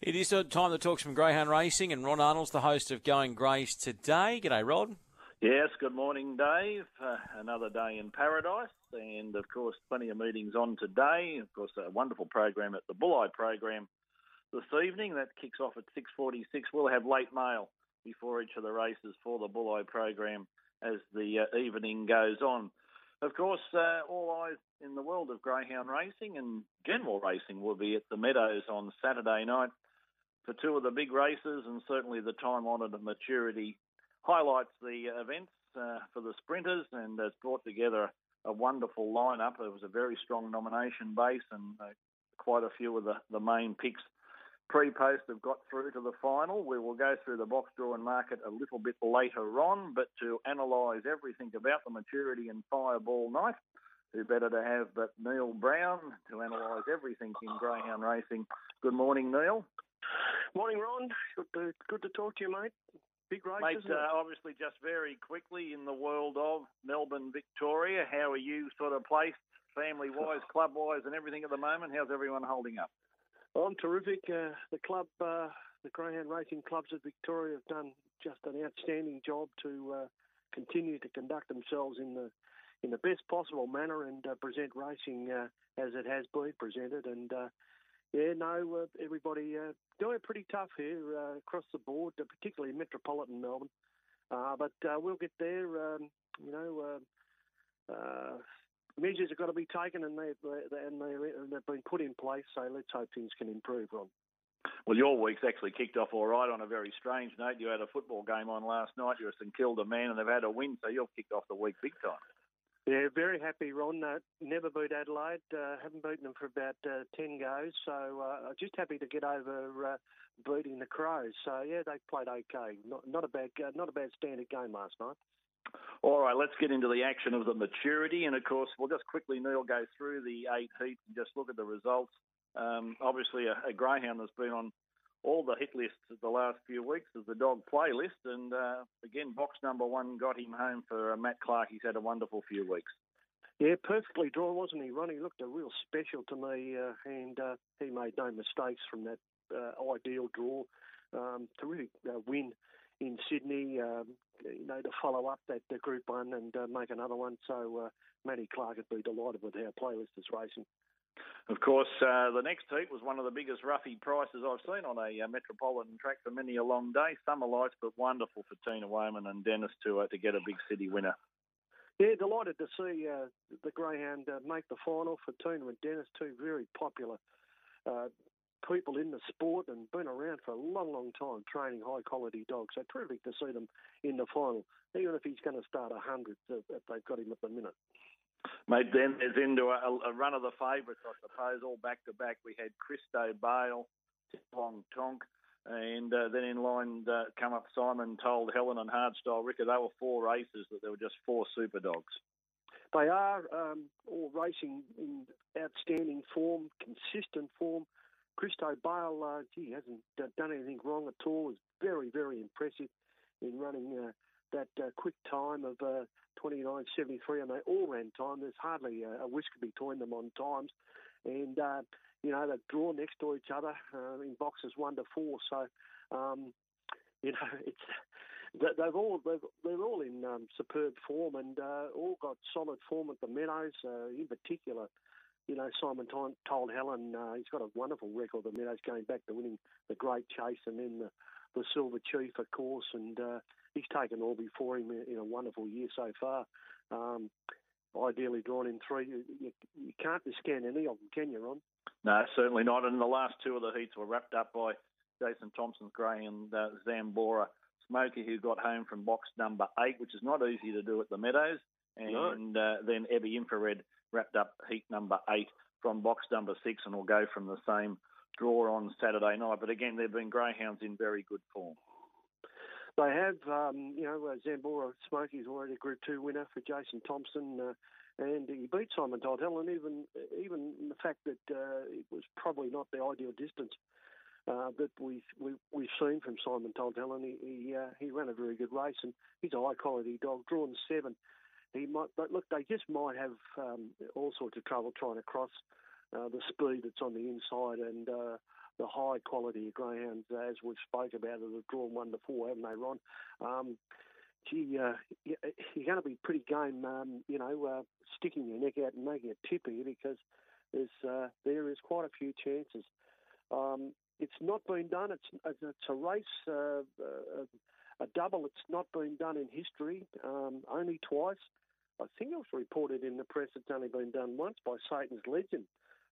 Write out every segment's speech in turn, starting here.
It is time to talk some greyhound racing, and Ron Arnold's the host of Going Greys today. G'day, Rod. Yes, good morning, Dave. Uh, another day in paradise, and of course, plenty of meetings on today. Of course, a wonderful program at the Bulli program this evening that kicks off at 6:46. We'll have late mail before each of the races for the Bulli program as the uh, evening goes on. Of course, uh, all eyes in the world of greyhound racing and general racing will be at the Meadows on Saturday night for two of the big races, and certainly the time-honoured maturity highlights the events uh, for the sprinters and has brought together a wonderful lineup. It was a very strong nomination base, and uh, quite a few of the, the main picks pre-post have got through to the final. We will go through the box draw and market a little bit later on, but to analyse everything about the maturity and fireball night, who better to have but Neil Brown to analyse everything in greyhound racing. Good morning, Neil. Morning, Ron. Good to, good to talk to you, mate. Big race, Mate, uh, obviously, just very quickly in the world of Melbourne, Victoria, how are you sort of placed, family-wise, club-wise, and everything at the moment? How's everyone holding up? I'm terrific. Uh, the club, uh, the Greyhound Racing Clubs of Victoria have done just an outstanding job to uh, continue to conduct themselves in the in the best possible manner and uh, present racing uh, as it has been presented. And uh, yeah, no, uh, everybody uh, doing pretty tough here uh, across the board, particularly metropolitan Melbourne. but we'll get there. Um, you know um, measures have got to be taken and, they, they, and, they, they've been put in place. So let's hope things can improve, Ron. Well, your week's actually kicked off all right on a very strange note. You had a football game on last night. You're a St Kilda man and they've had a win, so you've kicked off the week big time. Yeah, very happy, Ron. Uh, never beat Adelaide. Uh, haven't beaten them for about uh, 10 goes. So uh, just happy to get over uh, beating the Crows. So, yeah, they played okay. Not, not, a bad, uh, not a bad standard game last night. All right, let's get into the action of the maturity. And of course, we'll just quickly, Neil, go through the eight heats and just look at the results. Um, obviously, a, a, greyhound that's been on all the hit lists of the last few weeks is the dog playlist. And uh, again, box number one got him home for uh, Matt Clark. He's had a wonderful few weeks. Yeah, perfectly drawn, wasn't he, Ronnie? Looked a real special to me, uh, and uh, he made no mistakes from that uh, ideal draw um, to really uh, win in Sydney, um, you know, to follow up that Group One and make another one. So Matty Clark would be delighted with how playlist is racing. Of course, uh, the next heat was one of the biggest roughy prices I've seen on a uh, metropolitan track for many a long day. Summer lights, but wonderful for Tina Wayman and Dennis to uh, to get a big city winner. Yeah, delighted to see uh, the Greyhound uh, make the final for Tina and Dennis, two very popular uh, people in the sport and been around for a long, long time training high quality dogs. So terrific to see them in the final, even if he's going to start a hundred if they've got him at the minute. Mate, then there's into a, a run of the favourites, I suppose, all back to back. We had Christo Bale, Long Tonk, and uh, then in line uh, come up Simon Told Helen and Hardstyle Rico. They were four races, that there were just four super dogs. They are um, all racing in outstanding form, consistent form. Christo Bale, uh, gee, hasn't done anything wrong at all. Is very, very impressive in running uh, that uh, quick time of uh, 29.73, and they all ran time. There's hardly a, a whisker between them on times, and uh, you know they draw next to each other uh, in boxes one to four. So, um, you know, it's they've all they've, they're all in um, superb form and uh, all got solid form at the Meadows. Uh, in particular, you know, Simon told Helen uh, he's got a wonderful record of Meadows going back to winning the Great Chase and then the, the Silver Chief, of course, and uh, he's taken all before him in a wonderful year so far. Um, ideally drawn in three. You, you, you can't discount any of them, can you, Ron? No, certainly not. And the last two of the heats were wrapped up by Jason Thompson's Grey and uh, Zambora Smoky, who got home from box number eight, which is not easy to do at the Meadows. And no. uh, then Ebby Infrared wrapped up heat number eight from box number six, and will go from the same draw on Saturday night. But again, they've been greyhounds in very good form. They have, um, you know, uh, Zambora Smokey's already a Group Two winner for Jason Thompson, uh, and he beat Simon Told Helen. Even even the fact that uh, it was probably not the ideal distance uh, that we, we we've seen from Simon Told Helen. He he, uh, he ran a very good race, and he's a high quality dog, drawn seven he might, but look, they just might have um, all sorts of trouble trying to cross uh, the speed that's on the inside, and uh, the high quality of greyhounds, as we've spoke about, that have drawn one to four, haven't they, Ron? Um, gee, uh, you're going to be pretty game, um, you know, uh, sticking your neck out and making a tip here because there's uh, there is quite a few chances. Um, it's not been done. It's it's a race, uh, uh, a double. It's not been done in history. Um, only twice. I think it was reported in the press. It's only been done once by Satan's Legend,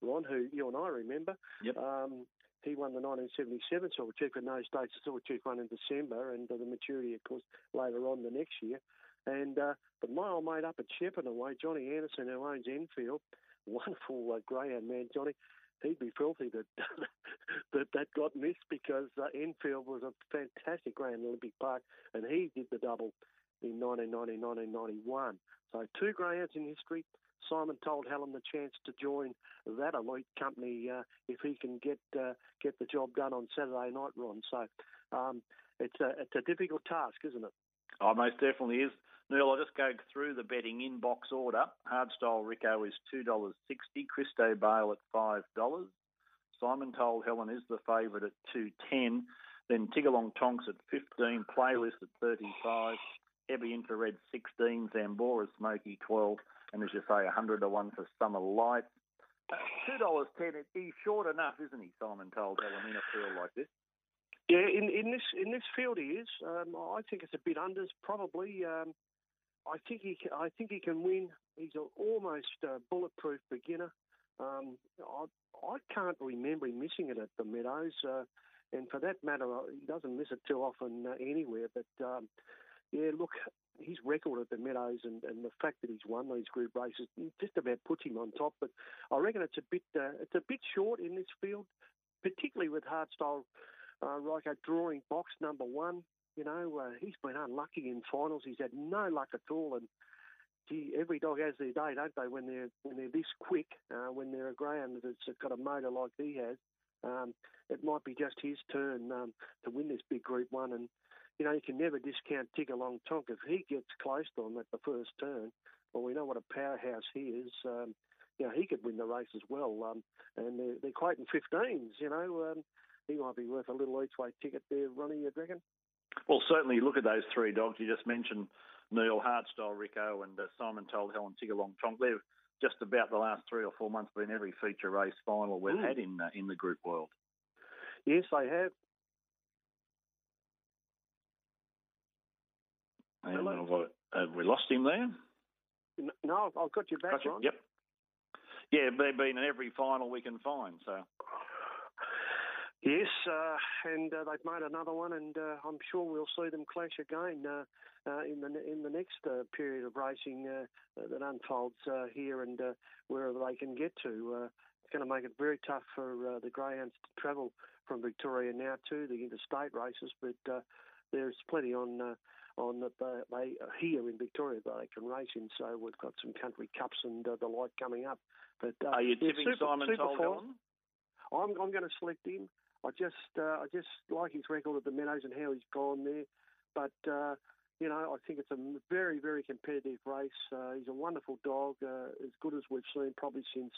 Ron, who you and I remember. Yep. Um, he won the 1977 Silver Chief in those states. The Silver Chief won in December, and uh, the maturity, of course, later on the next year. And uh, but my old mate up at Shepparton away, Johnny Anderson, who owns Enfield, wonderful uh, greyhound man, Johnny. He'd be filthy that that that got missed because uh, Enfield was a fantastic Grand Olympic Park, and he did the double in 1990, 1991. So two greyhounds in history. Simon told Helen the chance to join that elite company uh, if he can get uh, get the job done on Saturday night, Ron. So um, it's a it's a difficult task, isn't it? Oh, most definitely is. Neil, I'll just go through the betting in box order. Hardstyle Rico is $2.60. Christo Bale at $5. Simon Told Helen is the favourite at 210 Then Tiggerlong Tonks at 15 Playlist at 35 Heavy Infrared 16 Zambora Smoky 12 And as you say, 100 to 1 for Summer Light. Uh, $2.10, he's short enough, isn't he, Simon Told Helen, in a field like this? Yeah, in, in this in this field he is. Um, I think it's a bit unders probably. Um, I think he can, I think he can win. He's an almost uh, bulletproof beginner. Um, I, I can't remember him missing it at the Meadows, uh, and for that matter, uh, he doesn't miss it too often uh, anywhere. But um, yeah, look, his record at the Meadows and, and, the fact that he's won these group races just about puts him on top. But I reckon it's a bit uh, it's a bit short in this field, particularly with hardstyle uh, Rico drawing box number one. You know, uh, he's been unlucky in finals. He's had no luck at all, and gee, every dog has their day, don't they? When they're when they're this quick, uh, when they're a greyhound that's got a motor like he has, um, it might be just his turn um, to win this big Group One. And you know, you can never discount Tiggerlong Tonk if he gets close to him at the first turn. Well, we know what a powerhouse he is. Um, you know, he could win the race as well. Um, and they're, they're quoting 15s. You know, um, he might be worth a little each way ticket there, Ronnie. You reckon? Well, certainly look at those three dogs. You just mentioned Neil Hardstyle, Rico, and uh, Simon Told Helen Tiggerlong Tonk. They've just about the last three or four months been every feature race final we've mm. had in uh, in the group world. Yes, they have. And have, have we lost him there? No, I've got you back, gotcha. Ron. Yep. Yeah, they've been in every final we can find. So Yes, uh, and uh, they've made another one, and uh, I'm sure we'll see them clash again uh, uh, in the in the next uh, period of racing that unfolds here and wherever they can get to. it's going to make it very tough for the greyhounds to travel from Victoria now to the interstate races, but there's plenty on on that they, they here in Victoria that they can race in. So we've got some country cups and the like coming up. But are you tipping Simon super I'm I'm going to select him. I just uh, I just like his record at the Meadows and how he's gone there. But uh, you know, I think it's a very very competitive race. Uh, he's a wonderful dog, uh, as good as we've seen probably since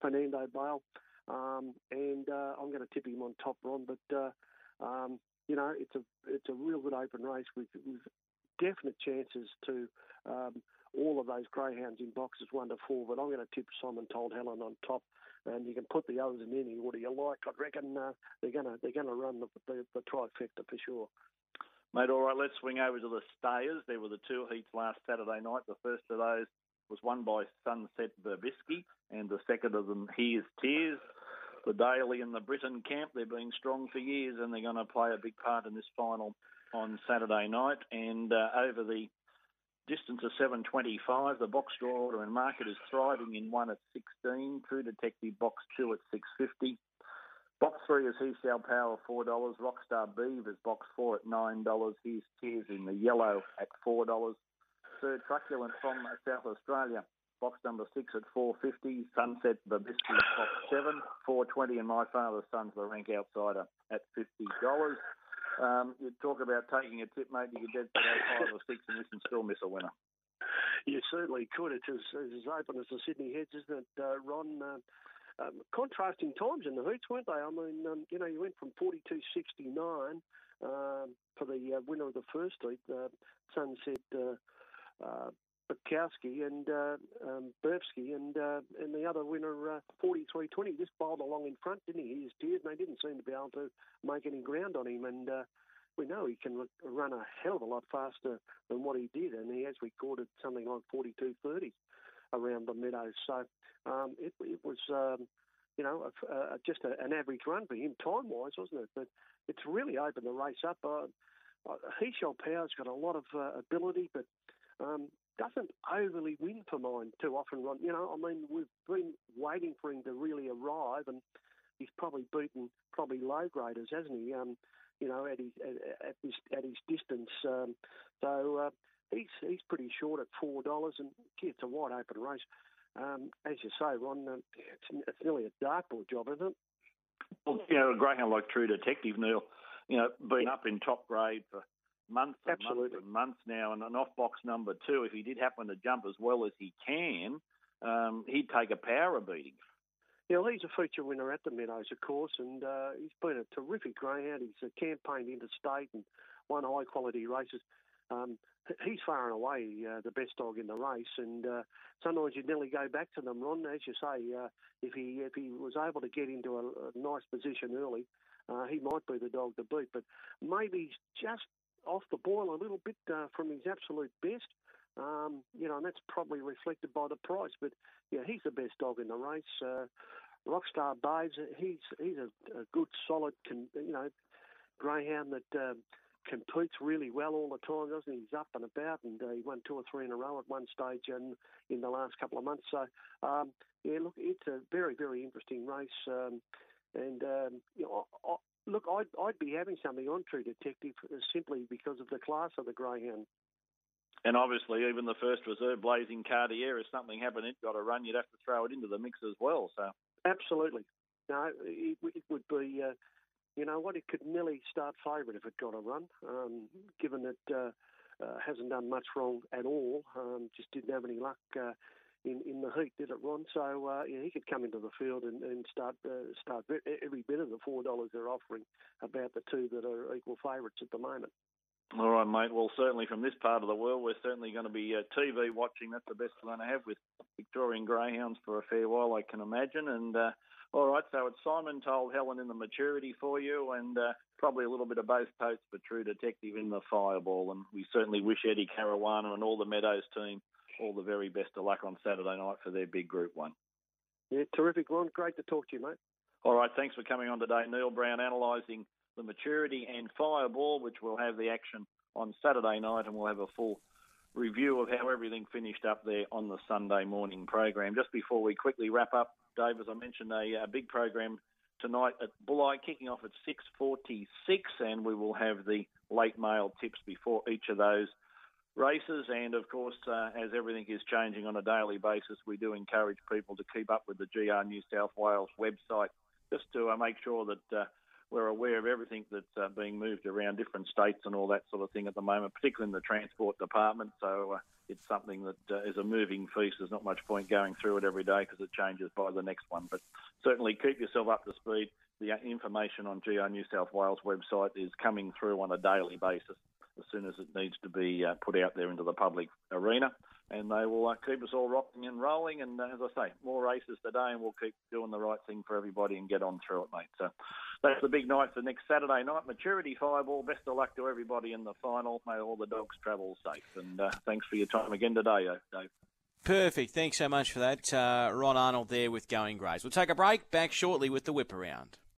Fernando Bale. Um, and uh, I'm going to tip him on top, Ron. But uh, um, you know, it's a it's a real good open race with, with definite chances to um, all of those greyhounds in boxes one to four. But I'm going to tip Simon Told Helen on top and you can put the others in any order you like. I reckon uh, they're gonna they're gonna run the, the, the trifecta for sure. Mate, all right, let's swing over to the stayers. There were the two heats last Saturday night. The first of those was won by Sunset Verbisky, and the second of them, Here's Tears. The Daily and the Britain camp, they've been strong for years, and they're going to play a big part in this final on Saturday night. And uh, over the Distance of 725. The box draw order and market is thriving in one at 16. True Detective box two at 650. Box three is He Shall Power four dollars. Rockstar Beav is box four at nine dollars. Here's Tears in the yellow at four dollars. Third truculent from South Australia. Box number six at four fifty. Sunset Babisky box seven, four twenty, and my father's son's the rank outsider at fifty dollars. Um, you talk about taking a tip, mate. You could dead today five or six, and you can still miss a winner. You certainly could. It's as, as open as the Sydney Heads, isn't it, uh, Ron? Uh, um, contrasting times in the heats, weren't they? I mean, um, you know, you went from 42.69 um, for the uh, winner of the first heat, uh, Sunset uh, uh, Bukowski and uh, um, Bursky, and uh, and the other winner, uh, 43.20, just bowled along in front, didn't he? His tears, and they didn't seem to be able to make any ground on him. And uh, we know he can run a hell of a lot faster than what he did, and he has recorded something like 42.30 around the meadows. So um, it, it was. Um, you know, a, a, just a, an average run for him time-wise, wasn't it? But it's really opened the race up. Uh, uh, Heshel Power's got a lot of uh, ability, but um, doesn't overly win for mine too often. Ron, you know, I mean, we've been waiting for him to really arrive, and he's probably beaten probably low graders, hasn't he? Um, you know, at his at, at his at his distance. Um, so uh, he's he's pretty short at four dollars, and it's a wide open race. Um, as you say, Ron, um, it's, it's nearly a dartboard job, isn't it? Well, you know, a greyhound like True Detective, Neil, you know, been yeah. up in top grade for months and Absolutely. months and months now, and an off box number two, if he did happen to jump as well as he can, um, he'd take a power beating. Yeah, well, he's a feature winner at the Meadows, of course, and uh, he's been a terrific greyhound. He's campaigned interstate and won high quality races. Um, he's far and away uh, the best dog in the race, and uh, sometimes you nearly go back to them, Ron. As you say, uh, if he if he was able to get into a, a nice position early, uh, he might be the dog to beat. But maybe he's just off the boil a little bit uh, from his absolute best. Um, you know, and that's probably reflected by the price. But yeah, he's the best dog in the race. Uh, Rockstar Bays, he's he's a, a good, solid, you know, greyhound that uh, competes really well all the time, doesn't he? He's up and about, and uh, he won two or three in a row at one stage in in the last couple of months. So um, yeah, look, it's a very very interesting race, um, and um, you know, Look, I'd, I'd be having something on True Detective simply because of the class of the greyhound. And obviously, even the first reserve, Blazing Cartier, if something happened, it got a run, you'd have to throw it into the mix as well. So absolutely, no, it, it would be. Uh, you know what? It could nearly start favourite if it got a run, um, given that uh, uh, hasn't done much wrong at all. Um, just didn't have any luck uh, in, in the heat, did it, Ron? So uh, yeah, he could come into the field and, and start uh, start every bit of the four dollars they're offering about the two that are equal favourites at the moment. All right, mate. Well, certainly from this part of the world, we're certainly going to be uh, TV watching. That's the best we're going to have with Victorian greyhounds for a fair while, I can imagine. And uh, all right, so it's Simon told Helen in the maturity for you, and uh, probably a little bit of both posts for True Detective in the fireball. And we certainly wish Eddie Caruana and all the Meadows team all the very best of luck on Saturday night for their big Group One. Yeah, terrific, Ron. Great to talk to you, mate. All right, thanks for coming on today, Neil Brown, analysing the maturity and fireball, which will have the action on Saturday night, and we'll have a full review of how everything finished up there on the Sunday morning program. Just before we quickly wrap up, Dave, as I mentioned, a, a big program tonight at Bulli, kicking off at 6.46, and we will have the late mail tips before each of those races. And of course, uh, as everything is changing on a daily basis, we do encourage people to keep up with the GR New South Wales website just to uh, make sure that uh, we're aware of everything that's uh, being moved around different states and all that sort of thing at the moment, particularly in the transport department. So uh, it's something that uh, is a moving feast. There's not much point going through it every day because it changes by the next one. But certainly keep yourself up to speed. The information on GR New South Wales website is coming through on a daily basis as soon as it needs to be uh, put out there into the public arena. And they will uh, keep us all rocking and rolling. And uh, as I say, more races today, and we'll keep doing the right thing for everybody and get on through it, mate. So that's the big night for next Saturday night. Maturity Fireball. Best of luck to everybody in the final. May all the dogs travel safe. And uh, thanks for your time again today, Dave. Perfect. Thanks so much for that. Uh, Ron Arnold there with Going Greys. We'll take a break. Back shortly with the whip around.